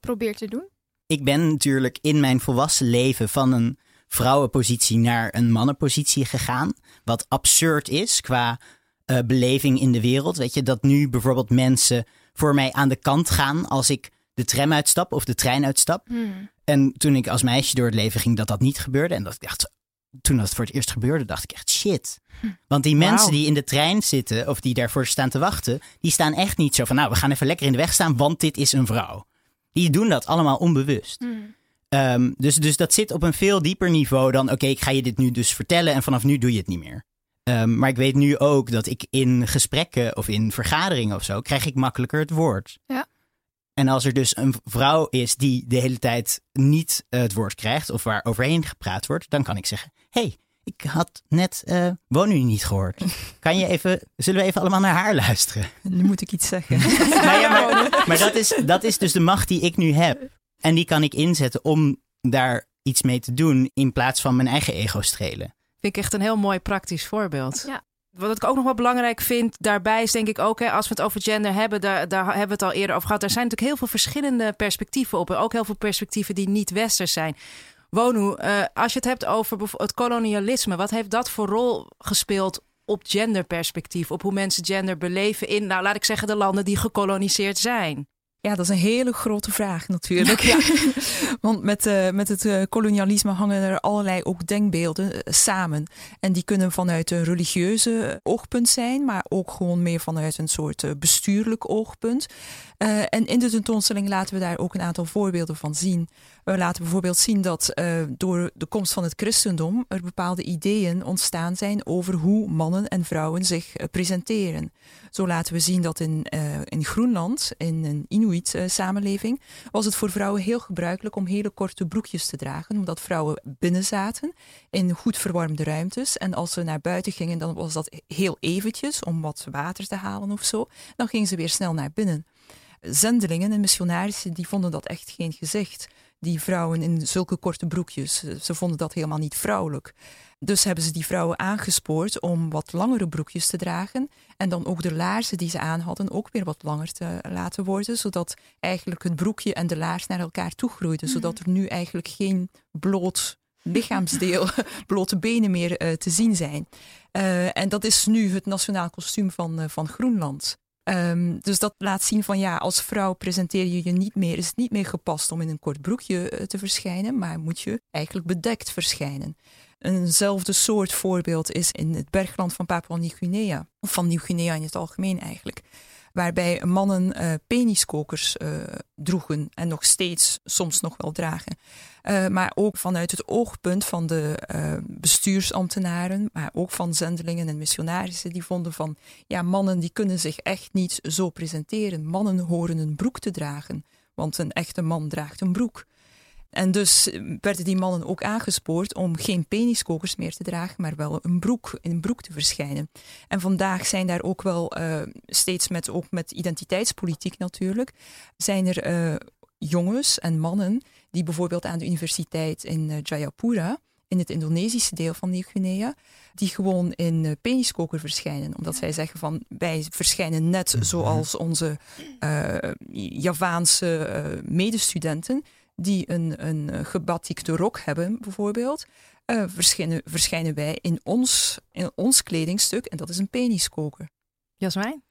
probeert te doen. Ik ben natuurlijk in mijn volwassen leven van een vrouwenpositie naar een mannenpositie gegaan. Wat absurd is qua eh, beleving in de wereld. Weet je, dat nu bijvoorbeeld mensen voor mij aan de kant gaan als ik de tram uitstap of de trein uitstap. En toen ik als meisje door het leven ging, dat dat niet gebeurde. En dat ik dacht, toen dat voor het eerst gebeurde, dacht ik echt shit. Want die mensen die in de trein zitten of die daarvoor staan te wachten, die staan echt niet zo van, nou, we gaan even lekker in de weg staan, want dit is een vrouw. Die doen dat allemaal onbewust. Ehm, dus, dus dat zit op een veel dieper niveau dan, oké, ik ga je dit nu dus vertellen en vanaf nu doe je het niet meer. Ehm, maar ik weet nu ook dat ik in gesprekken of in vergaderingen of zo, krijg ik makkelijker het woord. Ja. En als er dus een vrouw is die de hele tijd niet eh, het woord krijgt of waar overheen gepraat wordt, dan kan ik zeggen: hey, ik had net uh, Wonen niet gehoord. Kan je even, zullen we even allemaal naar haar luisteren? Nu moet ik iets zeggen. nou ja, maar, maar dat, is, dat is dus de macht die ik nu heb. En die kan ik inzetten om daar iets mee te doen in plaats van mijn eigen ego strelen. Vind ik echt een heel mooi praktisch voorbeeld. Ja. Wat ik ook nog wel belangrijk vind daarbij is denk ik ook, hè, als we het over gender hebben, daar, daar hebben we het al eerder over gehad. Er zijn natuurlijk heel veel verschillende perspectieven op. En ook heel veel perspectieven die niet westers zijn. Wonu, uh, als je het hebt over het kolonialisme, wat heeft dat voor rol gespeeld op genderperspectief? Op hoe mensen gender beleven in, nou laat ik zeggen, de landen die gekoloniseerd zijn? Ja, dat is een hele grote vraag natuurlijk. Ja. Want met, uh, met het uh, kolonialisme hangen er allerlei ook denkbeelden uh, samen. En die kunnen vanuit een religieuze oogpunt zijn, maar ook gewoon meer vanuit een soort bestuurlijk oogpunt. Uh, en in de tentoonstelling laten we daar ook een aantal voorbeelden van zien. We laten bijvoorbeeld zien dat uh, door de komst van het christendom er bepaalde ideeën ontstaan zijn over hoe mannen en vrouwen zich uh, presenteren. Zo laten we zien dat in, in Groenland, in een Inuit-samenleving, was het voor vrouwen heel gebruikelijk om hele korte broekjes te dragen, omdat vrouwen binnen zaten in goed verwarmde ruimtes. En als ze naar buiten gingen, dan was dat heel eventjes om wat water te halen of zo. Dan gingen ze weer snel naar binnen zendelingen en missionarissen die vonden dat echt geen gezicht. die vrouwen in zulke korte broekjes. Ze vonden dat helemaal niet vrouwelijk. Dus hebben ze die vrouwen aangespoord om wat langere broekjes te dragen. En dan ook de laarzen die ze aan hadden ook weer wat langer te laten worden. Zodat eigenlijk het broekje en de laars naar elkaar toe groeiden. Zodat er nu eigenlijk geen bloot lichaamsdeel, blote benen meer uh, te zien zijn. Uh, en dat is nu het nationaal kostuum van, uh, van Groenland. Um, dus dat laat zien van ja, als vrouw presenteer je je niet meer, is het niet meer gepast om in een kort broekje te verschijnen, maar moet je eigenlijk bedekt verschijnen. Eenzelfde soort voorbeeld is in het bergland van Papua-Nieuw-Guinea, of van Nieuw-Guinea in het algemeen eigenlijk waarbij mannen uh, peniskokers uh, droegen en nog steeds soms nog wel dragen. Uh, maar ook vanuit het oogpunt van de bestuursambtenaren, maar ook van zendelingen en missionarissen, die vonden van ja, mannen die kunnen zich echt niet zo presenteren. Mannen horen een broek te dragen, want een echte man draagt een broek. En dus werden die mannen ook aangespoord om geen peniskokers meer te dragen, maar wel een broek, in een broek te verschijnen. En vandaag zijn daar ook wel uh, steeds met, ook met identiteitspolitiek natuurlijk, zijn er uh, jongens en mannen die bijvoorbeeld aan de universiteit in uh, Jayapura, in het Indonesische deel van Nieuw-Guinea, die gewoon in peniskoker verschijnen. Omdat zij zeggen van wij verschijnen net zoals onze uh, Javaanse uh, medestudenten die een, een gebatikte rok hebben, bijvoorbeeld, uh, verschijnen, verschijnen wij in ons, in ons kledingstuk en dat is een peniskoker. Jasmijn?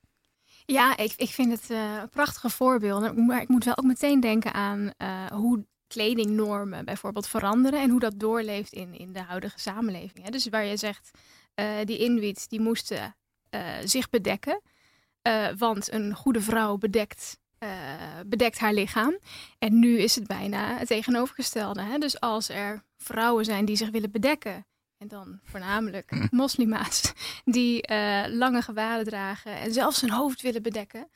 Ja, ik, ik vind het uh, prachtige voorbeelden. Maar ik moet wel ook meteen denken aan hoe kledingnormen bijvoorbeeld veranderen en hoe dat doorleeft in, in de huidige samenleving. Hè. Dus waar je zegt, die Inuit die moesten zich bedekken, want een goede vrouw bedekt uh, bedekt haar lichaam. En nu is het bijna het tegenovergestelde. Hè? Dus als er vrouwen zijn die zich willen bedekken, en dan voornamelijk moslima's, die uh, lange gewaden dragen en zelfs hun hoofd willen bedekken,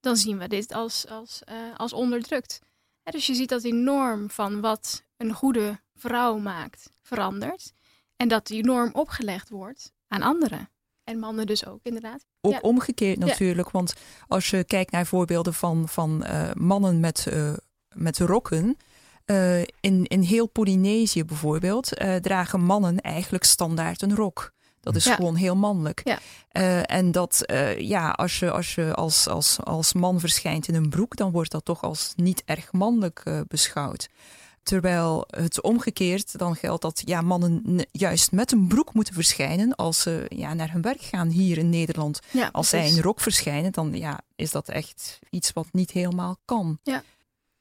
dan zien we dit als, als, uh, als onderdrukt. Dus je ziet dat die norm van wat een goede vrouw maakt verandert. En dat die norm opgelegd wordt aan anderen. En mannen dus ook, inderdaad. Ook ja. omgekeerd natuurlijk. Ja. Want als je kijkt naar voorbeelden van, van uh, mannen met, uh, met rokken. Uh, in, in heel Polynesië bijvoorbeeld dragen mannen eigenlijk standaard een rok. Dat is ja. gewoon heel mannelijk. Ja. en dat, ja, als je, als, je als, als, als man verschijnt in een broek, dan wordt dat toch als niet erg mannelijk beschouwd. Terwijl het omgekeerd dan geldt dat ja, mannen juist met een broek moeten verschijnen als ze ja, naar hun werk gaan hier in Nederland. Ja, als zij in rok verschijnen, dan ja, is dat echt iets wat niet helemaal kan. Ja.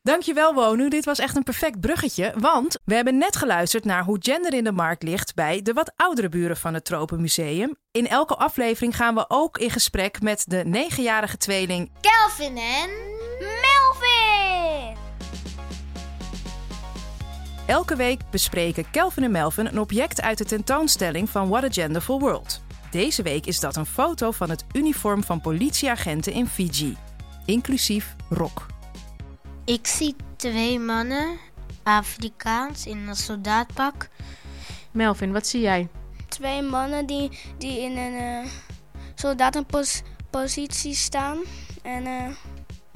Dankjewel Wonu, dit was echt een perfect bruggetje. Want we hebben net geluisterd naar hoe gender in de markt ligt bij de wat oudere buren van het Tropenmuseum. In elke aflevering gaan we ook in gesprek met de negenjarige tweeling Kelvin en Melvin. Elke week bespreken Kelvin en Melvin een object uit de tentoonstelling van What a Genderful World. Deze week is dat een foto van het uniform van politieagenten in Fiji, inclusief rok. Ik zie twee mannen, Afrikaans, in een soldaatpak. Melvin, wat zie jij? Twee mannen die, die in een uh, soldatenpositie staan. En uh,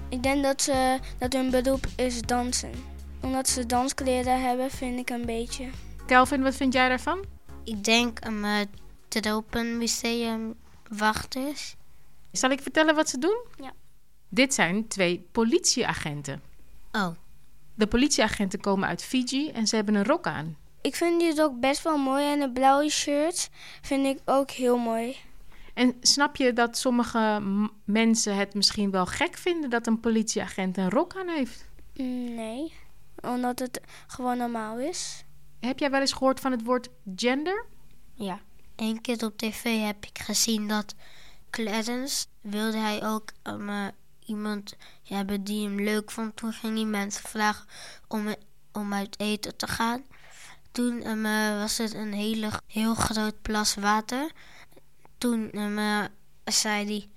ik denk dat, ze, dat hun beroep is dansen omdat ze danskleren hebben, vind ik een beetje. Kelvin, wat vind jij daarvan? Ik denk een uh, tropenmuseum wachters. Zal ik vertellen wat ze doen? Ja. Dit zijn twee politieagenten. Oh. De politieagenten komen uit Fiji en ze hebben een rok aan. Ik vind die rok best wel mooi en de blauwe shirts vind ik ook heel mooi. En snap je dat sommige mensen het misschien wel gek vinden dat een politieagent een rok aan heeft? Nee omdat het gewoon normaal is. Heb jij wel eens gehoord van het woord gender? Ja. Eén keer op tv heb ik gezien dat Clarence wilde hij ook um, uh, iemand hebben die hem leuk vond. Toen ging hij mensen vragen om, om uit eten te gaan. Toen um, uh, was het een hele, heel groot plas water. Toen um, uh, zei hij,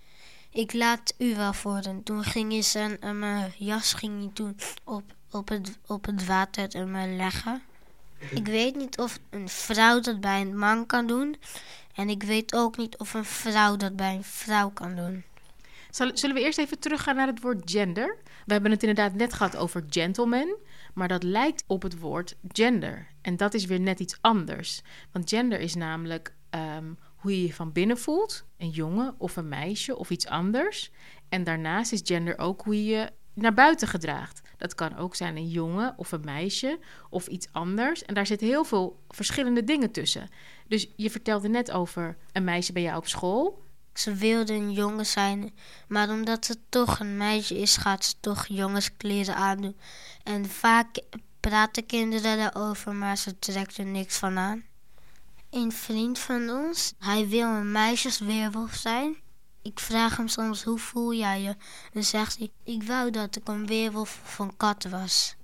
ik laat u wel voor. En toen ging hij zijn um, jas ging hij toen op op het, op het water leggen. Ik weet niet of een vrouw dat bij een man kan doen. En ik weet ook niet of een vrouw dat bij een vrouw kan doen. Zullen we eerst even teruggaan naar het woord gender? We hebben het inderdaad net gehad over gentleman. Maar dat lijkt op het woord gender. En dat is weer net iets anders. Want gender is namelijk ehm, hoe je je van binnen voelt. Een jongen of een meisje of iets anders. En daarnaast is gender ook hoe je je naar buiten gedraagt. Dat kan ook zijn een jongen of een meisje of iets anders. En daar zitten heel veel verschillende dingen tussen. Dus je vertelde net over een meisje bij jou op school. Ze wilde een jongen zijn, maar omdat het toch een meisje is, gaat ze toch jongenskleren aandoen. En vaak praten kinderen daarover, maar ze trekt er niks van aan. Een vriend van ons, hij wil een meisjesweerwolf zijn. Ik vraag hem soms, hoe voel jij je? Dan zegt hij, ik wou dat ik een weerwolf van kat was.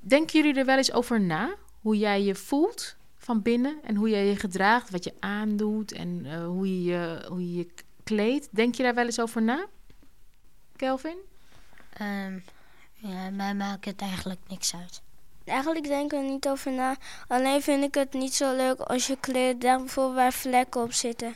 Denken jullie er wel eens over na? Hoe jij je voelt van binnen en hoe jij je gedraagt, wat je aandoet en uh, hoe, je, je, hoe je je kleedt. Denk je daar wel eens over na, Kelvin? Um, ja, mij maakt het eigenlijk niks uit. Eigenlijk denk ik er niet over na. Alleen vind ik het niet zo leuk als je kleren daar bijvoorbeeld waar vlekken op zitten.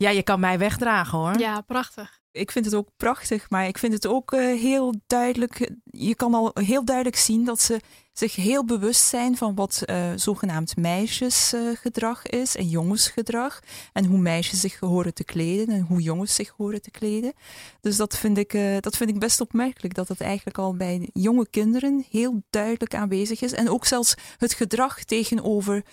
Ja, je kan mij wegdragen hoor. Ja, prachtig. Ik vind het ook prachtig, maar ik vind het ook uh, heel duidelijk. Je kan al heel duidelijk zien dat ze zich heel bewust zijn van wat uh, zogenaamd meisjesgedrag uh, is en jongensgedrag. En hoe meisjes zich horen te kleden en hoe jongens zich horen te kleden. Dus dat vind ik, uh, dat vind ik best opmerkelijk, dat het eigenlijk al bij jonge kinderen heel duidelijk aanwezig is. En ook zelfs het gedrag tegenover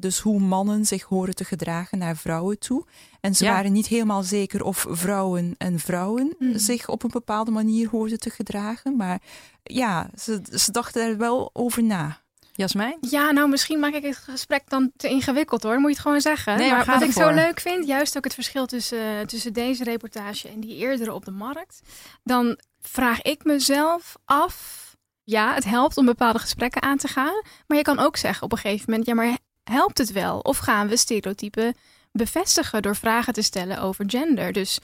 dus hoe mannen zich horen te gedragen naar vrouwen toe. En ze ja. waren niet helemaal zeker of vrouwen en vrouwen mm. zich op een bepaalde manier hoorden te gedragen. Maar ja, ze, ze dachten er wel over na. Jasmijn? Ja, nou misschien maak ik het gesprek dan te ingewikkeld hoor, moet je het gewoon zeggen. Nee, maar wat ik voor. zo leuk vind, juist ook het verschil tussen, tussen deze reportage en die eerdere op de markt. Dan vraag ik mezelf af, ja, het helpt om bepaalde gesprekken aan te gaan. Maar je kan ook zeggen op een gegeven moment, ja, maar helpt het wel? Of gaan we stereotypen bevestigen door vragen te stellen over gender? Dus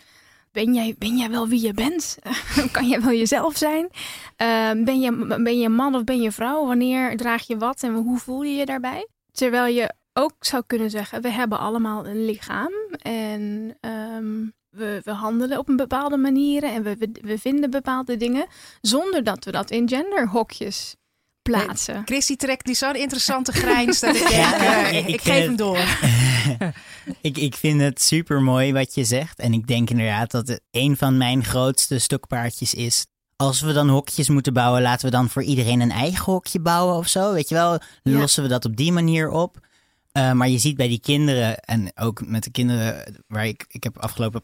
ben jij, ben jij wel wie je bent? kan jij wel jezelf zijn? Uh, ben, je, ben je man of ben je vrouw? Wanneer draag je wat en hoe voel je je daarbij? Terwijl je ook zou kunnen zeggen, we hebben allemaal een lichaam en um, we, we, handelen op een bepaalde manier en we, we, we, vinden bepaalde dingen zonder dat we dat in genderhokjes plaatsen. Nee, Christy trekt die zo'n interessante grijns dat ik denk, ja, ik, ik, geef hem door. ik, ik vind het super mooi wat je zegt. En ik denk inderdaad dat het een van mijn grootste stokpaardjes is. Als we dan hokjes moeten bouwen, laten we dan voor iedereen een eigen hokje bouwen of zo. Weet je wel, lossen ja. we dat op die manier op. Uh, maar je ziet bij die kinderen, en ook met de kinderen waar ik, ik heb afgelopen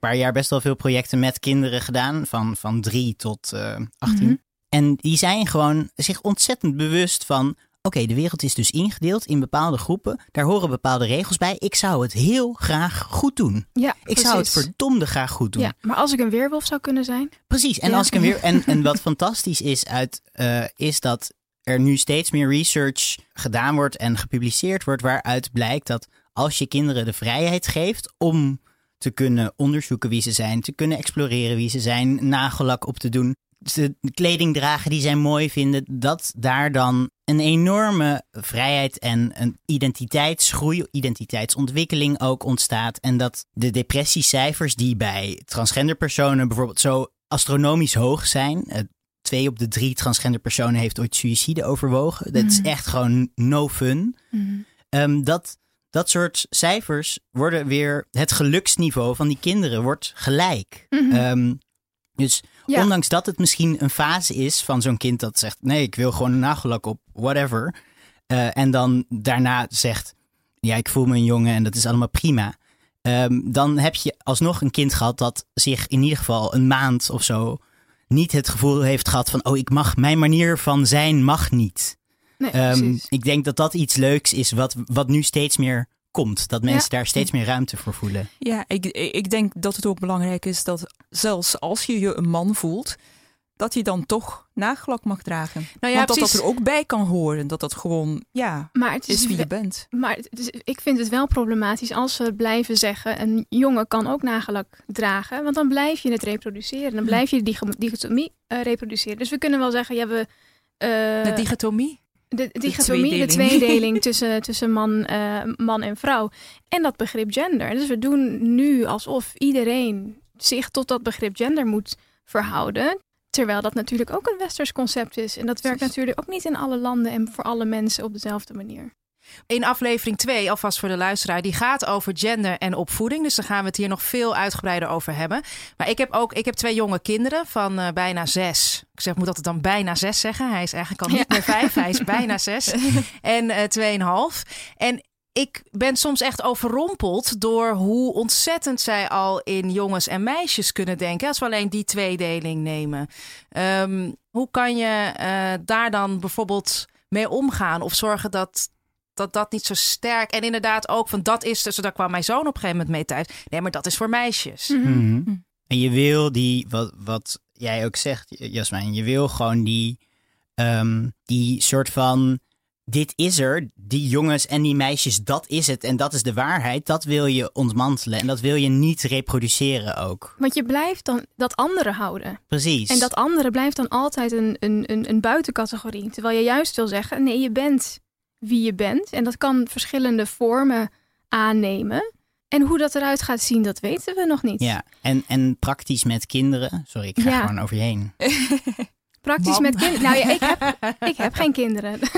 paar jaar best wel veel projecten met kinderen gedaan, van, van drie tot uh, 18. Mm-hmm. En die zijn gewoon zich ontzettend bewust van: oké, okay, de wereld is dus ingedeeld in bepaalde groepen. Daar horen bepaalde regels bij. Ik zou het heel graag goed doen. Ja, ik precies. zou het verdomde graag goed doen. Ja, maar als ik een weerwolf zou kunnen zijn. Precies. En Ja. als ik een weer. En, en wat fantastisch is uit, uh, is dat er nu steeds meer research gedaan wordt en gepubliceerd wordt, waaruit blijkt dat als je kinderen de vrijheid geeft om te kunnen onderzoeken wie ze zijn, te kunnen exploreren wie ze zijn, nagellak op te doen, de kleding dragen die zij mooi vinden, dat daar dan een enorme vrijheid en een identiteitsgroei, identiteitsontwikkeling ook ontstaat. En dat de depressiecijfers die bij transgender personen bijvoorbeeld zo astronomisch hoog zijn. Uh, twee op de drie transgender personen heeft ooit suïcide overwogen. Dat is echt gewoon no fun. Mm. Um, dat, dat soort cijfers worden weer, het geluksniveau van die kinderen wordt gelijk. Um, dus Ja. ondanks dat het misschien een fase is van zo'n kind dat zegt: nee, ik wil gewoon een nagellak op, whatever. Uh, en dan daarna zegt: ja, ik voel me een jongen en dat is allemaal prima. Um, dan heb je alsnog een kind gehad dat zich in ieder geval een maand of zo niet het gevoel heeft gehad van: oh, ik mag, mijn manier van zijn mag niet. Nee, Um, precies. ik denk dat dat iets leuks is wat, wat nu steeds meer komt. Dat mensen Ja. daar steeds meer ruimte voor voelen. Ja, ik, ik denk dat het ook belangrijk is dat zelfs als je je een man voelt, dat je dan toch nagelak mag dragen. Nou ja, Want dat dat er ook bij kan horen. Dat dat gewoon, ja, Maar het is, is wie je bent. Maar het is- ik vind het wel problematisch als we blijven zeggen: een jongen kan ook nagellak dragen. Want dan blijf je het reproduceren. Dan blijf je dig- dichotomie eh, reproduceren. Dus we kunnen wel zeggen: ja, we. eh, De dichotomie? De dichotomie, de tweedeling. tweedeling tussen, tussen man, eh, man en vrouw. En dat begrip gender. Dus we doen nu alsof iedereen zich tot dat begrip gender moet verhouden. Terwijl dat natuurlijk ook een westers concept is. En dat werkt natuurlijk ook niet in alle landen en voor alle mensen op dezelfde manier. In aflevering 2, alvast voor de luisteraar, die gaat over gender en opvoeding. Dus daar gaan we het hier nog veel uitgebreider over hebben. Maar ik heb ook ik heb twee jonge kinderen van eh, bijna zes. Ik zeg, moet dat dan bijna zes zeggen? Hij is eigenlijk al niet meer vijf, hij is bijna zes. En eh tweeënhalf. En ik ben soms echt overrompeld door hoe ontzettend zij al in jongens en meisjes kunnen denken. Als we alleen die tweedeling nemen. Ehm, hoe kan je eh, daar dan bijvoorbeeld mee omgaan? Of zorgen dat, dat dat niet zo sterk. En inderdaad ook van dat is. Dus daar kwam mijn zoon op een gegeven moment mee thuis. Nee, maar dat is voor meisjes. Mhm. En je wil die, wat, wat jij ook zegt, Jasmijn, je wil gewoon die, ehm, die soort van. Dit is er, die jongens en die meisjes, dat is het en dat is de waarheid. Dat wil je ontmantelen en dat wil je niet reproduceren ook. Want je blijft dan dat andere houden. Precies. En dat andere blijft dan altijd een, een, een, een buitencategorie. Terwijl je juist wil zeggen, nee, je bent wie je bent. En dat kan verschillende vormen aannemen. En hoe dat eruit gaat zien, dat weten we nog niet. Ja, en, en praktisch met kinderen. Sorry, ik ga Ja. gewoon over je heen. Praktisch Mam. met kinderen. Nou ja, ik heb, ik heb geen kinderen.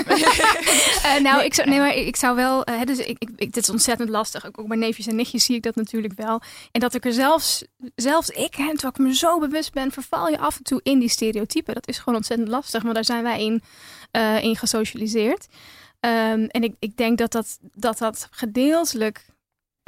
Eh, nou, ik zou, nee, maar ik zou wel. eh, dus ik, ik, ik- dit is ontzettend lastig. Ook, ook bij neefjes en nichtjes zie ik dat natuurlijk wel. En dat ik er zelfs, zelfs ik, hè, terwijl ik me zo bewust ben, verval je af en toe in die stereotypen. Dat is gewoon ontzettend lastig, maar daar zijn wij in, eh, in gesocialiseerd. Ehm, en ik, ik denk dat dat, dat dat gedeeltelijk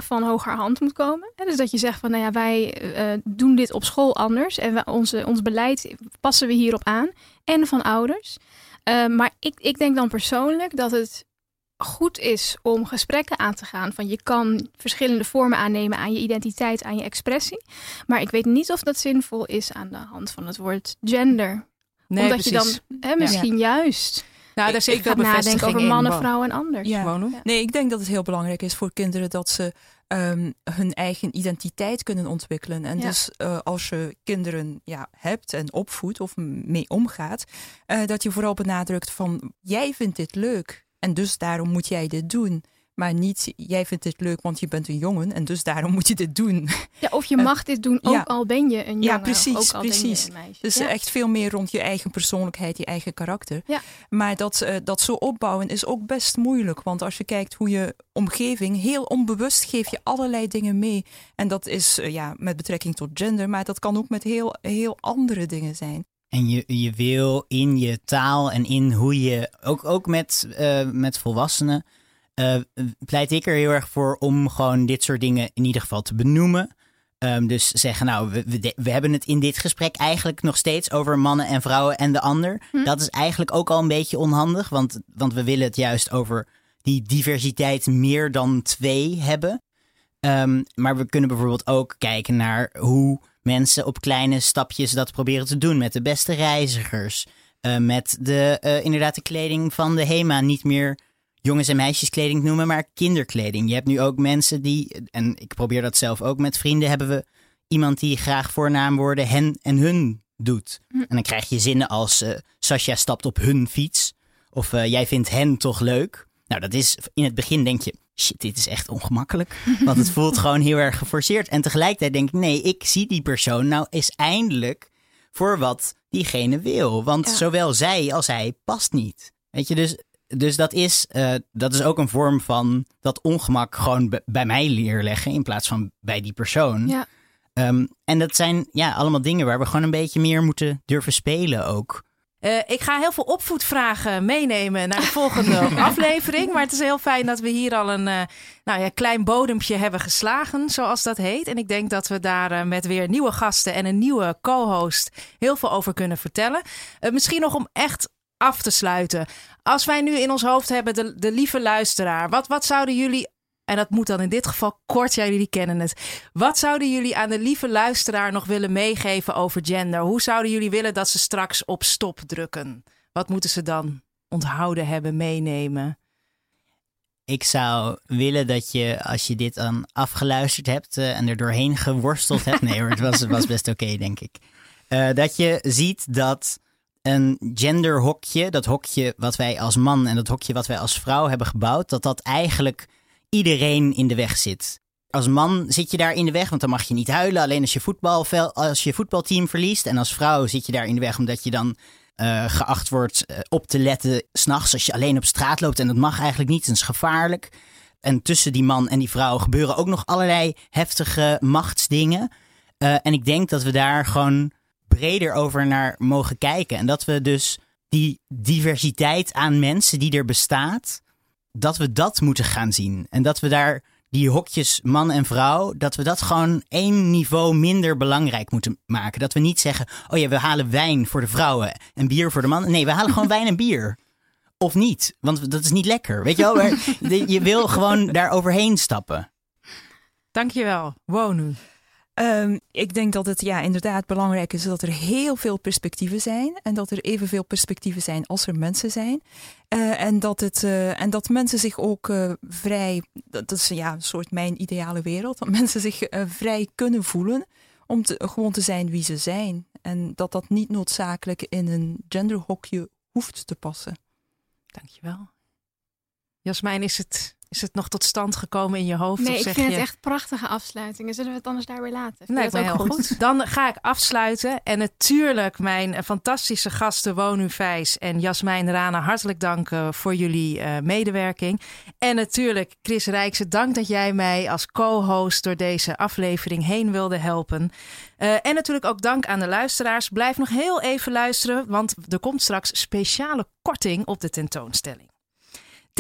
van hoger hand moet komen. Hè, Dus dat je zegt van, nou ja, wij eh, doen dit op school anders en we, onze, ons beleid passen we hierop aan. En van ouders. Eh, maar ik, ik denk dan persoonlijk dat het goed is om gesprekken aan te gaan. Van je kan verschillende vormen aannemen aan je identiteit, aan je expressie. Maar ik weet niet of dat zinvol is aan de hand van het woord gender. Nee, Omdat je dan precies. hè, misschien juist Nou, daar zit ik ga nadenken over mannen, vrouwen en anders. Ja. Ja. Nee, ik denk dat het heel belangrijk is voor kinderen dat ze ehm, hun eigen identiteit kunnen ontwikkelen. En Ja. dus eh, als je kinderen ja, hebt en opvoedt of mee omgaat, eh, dat je vooral benadrukt van jij vindt dit leuk en dus daarom moet jij dit doen. Maar niet jij vindt dit leuk, want je bent een jongen en dus daarom moet je dit doen. Ja, of je mag dit doen, ook ja. al ben je een jongen. Ja, ook precies, al ben je precies. een meisje. Dus Ja. echt veel meer rond je eigen persoonlijkheid, je eigen karakter. Ja. Maar dat, eh, dat zo opbouwen is ook best moeilijk. Want als je kijkt hoe je omgeving, heel onbewust geef je allerlei dingen mee. En dat is eh, ja, met betrekking tot gender, maar dat kan ook met heel, heel andere dingen zijn. En je, je wil in je taal en in hoe je, ook, ook met, eh, met volwassenen, eh, pleit ik er heel erg voor om gewoon dit soort dingen in ieder geval te benoemen. Ehm, dus zeggen, nou, we, we, hebben het in dit gesprek eigenlijk nog steeds over mannen en vrouwen en de ander. Dat is eigenlijk ook al een beetje onhandig, want, want we willen het juist over die diversiteit meer dan twee hebben. Ehm, maar we kunnen bijvoorbeeld ook kijken naar hoe mensen op kleine stapjes dat proberen te doen. Met de beste reizigers. eh, met de, eh, inderdaad de kleding van de HEMA. Niet meer jongens- en meisjeskleding noemen, maar kinderkleding. Je hebt nu ook mensen die, en ik probeer dat zelf ook met vrienden, hebben we iemand die graag voornaamwoorden hen en hun doet. En dan krijg je zinnen als Sascha stapt op hun fiets. Of eh, jij vindt hen toch leuk. Nou, dat is in het begin denk je, shit, dit is echt ongemakkelijk. Want het voelt gewoon heel erg geforceerd. En tegelijkertijd denk ik, nee, ik zie die persoon nou eens eindelijk voor wat diegene wil. Want Ja. zowel zij als hij past niet. Weet je, dus, dus dat, is, eh, dat is ook een vorm van dat ongemak gewoon bij mij neerleggen in plaats van bij die persoon. Ja. Ehm, en dat zijn ja, allemaal dingen waar we gewoon een beetje meer moeten durven spelen ook. Eh, ik ga heel veel opvoedvragen meenemen naar de volgende aflevering. Maar het is heel fijn dat we hier al een eh, nou ja, klein bodempje hebben geslagen, zoals dat heet. En ik denk dat we daar met weer nieuwe gasten en een nieuwe co-host heel veel over kunnen vertellen. Misschien nog om echt af te sluiten. Als wij nu in ons hoofd hebben de, de lieve luisteraar, wat, wat zouden jullie. En dat moet dan in dit geval kort, ja, jullie kennen het. Wat zouden jullie aan de lieve luisteraar nog willen meegeven over gender? Hoe zouden jullie willen dat ze straks op stop drukken? Wat moeten ze dan onthouden hebben, meenemen? Ik zou willen dat je, als je dit dan afgeluisterd hebt eh, en er doorheen geworsteld hebt. Nee het was, was best oké, denk ik. Eh, dat je ziet dat een genderhokje, dat hokje wat wij als man en dat hokje wat wij als vrouw hebben gebouwd, dat dat eigenlijk iedereen in de weg zit. als man zit je daar in de weg, want dan mag je niet huilen. Alleen als je, als je voetbalteam verliest. En als vrouw zit je daar in de weg omdat je dan eh, geacht wordt eh, op te letten. S'nachts als je alleen op straat loopt. En dat mag eigenlijk niet, dat is gevaarlijk. En tussen die man en die vrouw gebeuren ook nog allerlei heftige machtsdingen. Eh, en ik denk dat we daar gewoon breder over naar mogen kijken. En dat we dus die diversiteit aan mensen die er bestaat, dat we dat moeten gaan zien. En dat we daar die hokjes man en vrouw, dat we dat gewoon één niveau minder belangrijk moeten maken. Dat we niet zeggen, oh ja, we halen wijn voor de vrouwen en bier voor de mannen. Nee, we halen gewoon wijn en bier. Of niet, want dat is niet lekker. Weet je wel, maar je wil gewoon daar overheen stappen. Dankjewel. Wow nu. Um, ik denk dat het ja, inderdaad belangrijk is dat er heel veel perspectieven zijn. En dat er evenveel perspectieven zijn als er mensen zijn. Uh, en, dat het, uh, en dat mensen zich ook uh, vrij, dat is ja, een soort mijn ideale wereld, dat mensen zich vrij kunnen voelen om gewoon te zijn wie ze zijn. En dat dat niet noodzakelijk in een genderhokje hoeft te passen. Dankjewel. Jasmijn, is het is het nog tot stand gekomen in je hoofd? Nee, of zeg ik vind je... het echt prachtige afsluitingen. Zullen we het anders daar weer laten? Lijkt me heel goed. goed. Dan ga ik afsluiten. En natuurlijk mijn fantastische gasten Wonu Vijs en Jasmijn Rana hartelijk danken voor jullie uh, medewerking. En natuurlijk Chris Rijkse, dank dat jij mij als co-host door deze aflevering heen wilde helpen. Uh, en natuurlijk ook dank aan de luisteraars. Blijf nog heel even luisteren, want er komt straks speciale korting op de tentoonstelling.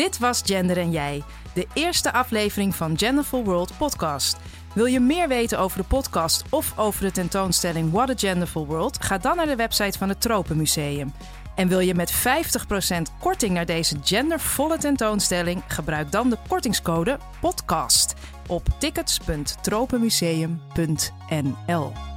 Dit was Gender en Jij, de eerste aflevering van Genderful World podcast. Wil je meer weten over de podcast of over de tentoonstelling What a Genderful World? Ga dan naar de website van het Tropenmuseum. En wil je met 50% korting naar deze gendervolle tentoonstelling? Gebruik dan de kortingscode PODCAST op tickets.tropenmuseum.nl.